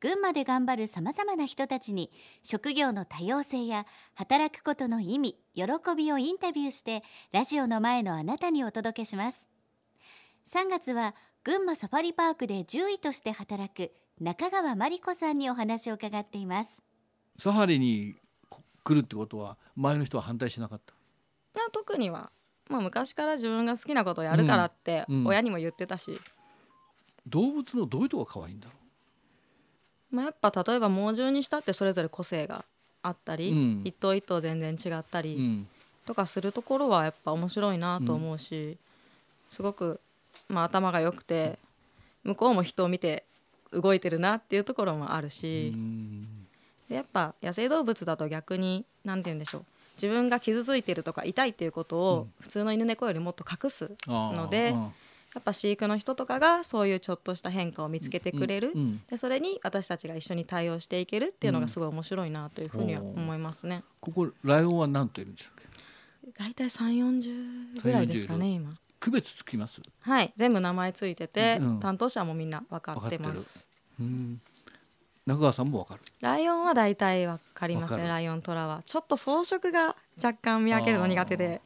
群馬で頑張るさまざまな人たちに職業の多様性や働くことの意味喜びをインタビューしてラジオの前のあなたにお届けします。3月は群馬サファリパークで獣医として働く中川真理子さんにお話を伺っています。サファリに来るってことは前の人は反対しなかった？特には、まあ、昔から自分が好きなことをやるからってうんうん。親にも言ってたし、動物のどういうとこが可愛いんだろまあ、やっぱ例えば猛獣にしたってそれぞれ個性があったり、うん。一頭一頭全然違ったり、う、うん、とかするところはやっぱ面白いなと思うし、すごく、まあ、頭が良くて向こうも人を見て動いてるなっていうところもあるし、でやっぱ野生動物だと逆に何て言うんでしょう自分が傷ついてるとか痛いっていうことを普通の犬猫よりもっと隠すのでうんやっぱ飼育の人とかがそういうちょっとした変化を見つけてくれる、うんうんでそれに私たちが一緒に対応していけるっていうのがすごい面白いなというふうには思いますね。ここライオンは何といるんでしたっけ？大体3 4 0ぐらいですかね3-40今。区別つきます？はい全部名前ついてて、うん担当者もみんな分かってます。うん。中川さんもわかる？ライオンは大体分かりますねライオントラは。ちょっと装飾が若干見分けるの苦手で。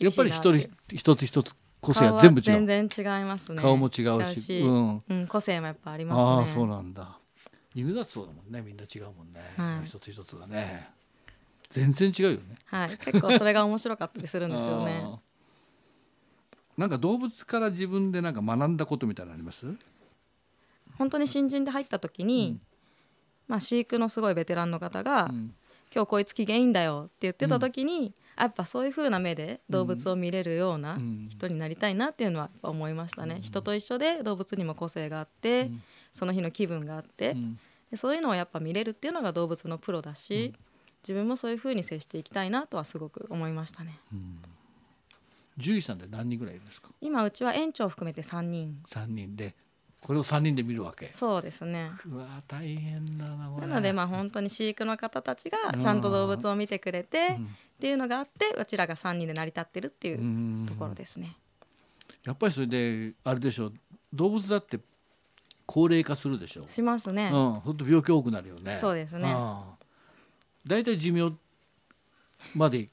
やっぱり一人一つ一つ個性顔はは全部違う。全然違いますね。顔も違うし。うん。うん、個性もやっぱありああますね。そうなんだ。犬だってそうだもんねみんな違うもんね、はい。一つ一つがね。全然違うよね。はい。結構それが面白かったりするんですよね。なんか動物から自分でなんか学んだことみたいなのあります？本当に新人で入った時に、まあ、飼育のすごいベテランの方が、うん。今日こいつ機嫌いいんだよって言ってた時に、やっぱそういう風な目で動物を見れるようなうん。人になりたいなっていうのは思いましたね、人と一緒で動物にも個性があって、その日の気分があって、うん。でそういうのをやっぱ見れるっていうのが動物のプロだし、自分もそういう風に接していきたいなとはすごく思いましたね。獣医さんで何人ぐらいいるんですか？今うちは園長を含めて3人。三人で。これを三人で見るわけ？そうですね。うわ大変だななのでまあ本当に飼育の方たちがちゃんと動物を見てくれてうんっていうのがあってうちらが3人で成り立ってるっていううん。ところですね。やっぱりそれであれでしょう。動物だって高齢化するでしょう。しますね。うん、本当病気多くなるよね。そうですね。大体寿命まで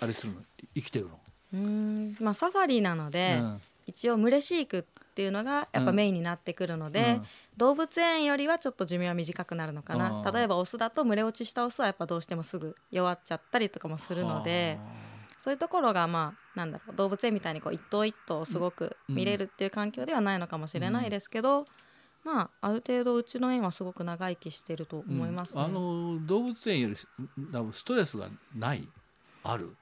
あれするの？生きてるの？うーん。まあサファリなので、うん。一応群れ飼育っていうのがやっぱメインになってくるので、うん動物園よりはちょっと寿命は短くなるのかな。例えばオスだと群れ落ちしたオスはやっぱどうしてもすぐ弱っちゃったりとかもするのでそういうところがまあなんだろう動物園みたいにこう一頭一頭すごく見れるっていう環境ではないのかもしれないですけど、まあある程度うちの園はすごく長生きしてると思いますね。うん。あの動物園より多分ストレスがない？ある？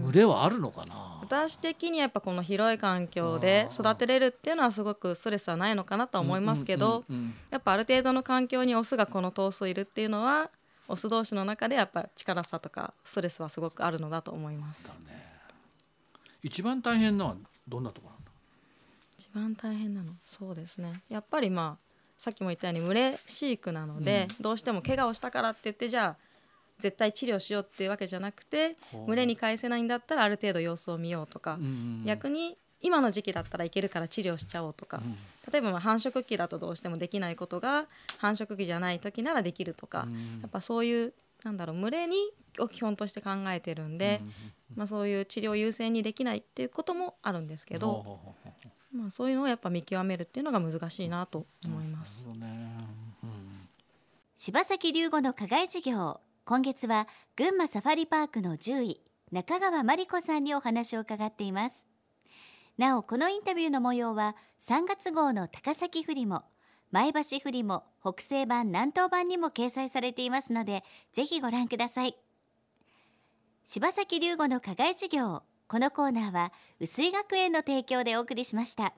群れはあるのかな？私的にはやっぱこの広い環境で育てれるっていうのはすごくストレスはないのかなとは思いますけど、うんうんうんやっぱある程度の環境にオスがこの頭数いるっていうのはオス同士の中でやっぱ力差とかストレスはすごくあるのだと思います。一番大変なのはどんなところなんだ？一番大変なの？そうですね。やっぱりまあさっきも言ったように群れ飼育なので、どうしても怪我をしたからって言ってじゃあ絶対治療しようっていうわけじゃなくて群れに返せないんだったらある程度様子を見ようとか、うんうん逆に今の時期だったらいけるから治療しちゃおうとか、例えばまあ繁殖期だとどうしてもできないことが繁殖期じゃない時ならできるとか、やっぱそういうなんだろう群れにを基本として考えてるんで、まあ、そういう治療優先にできないっていうこともあるんですけど、まあ、そういうのをやっぱ見極めるっていうのが難しいなと思います。ね。うん柴崎龍吾の課外授業今月は群馬サファリパークの獣医中川真理子さんにお話を伺っています。なおこのインタビューの模様は3月号の高崎フリも前橋フリも北西版南東版にも掲載されていますのでぜひご覧ください。柴崎龍吾の課外授業このコーナーは薄井学園の提供でお送りしました。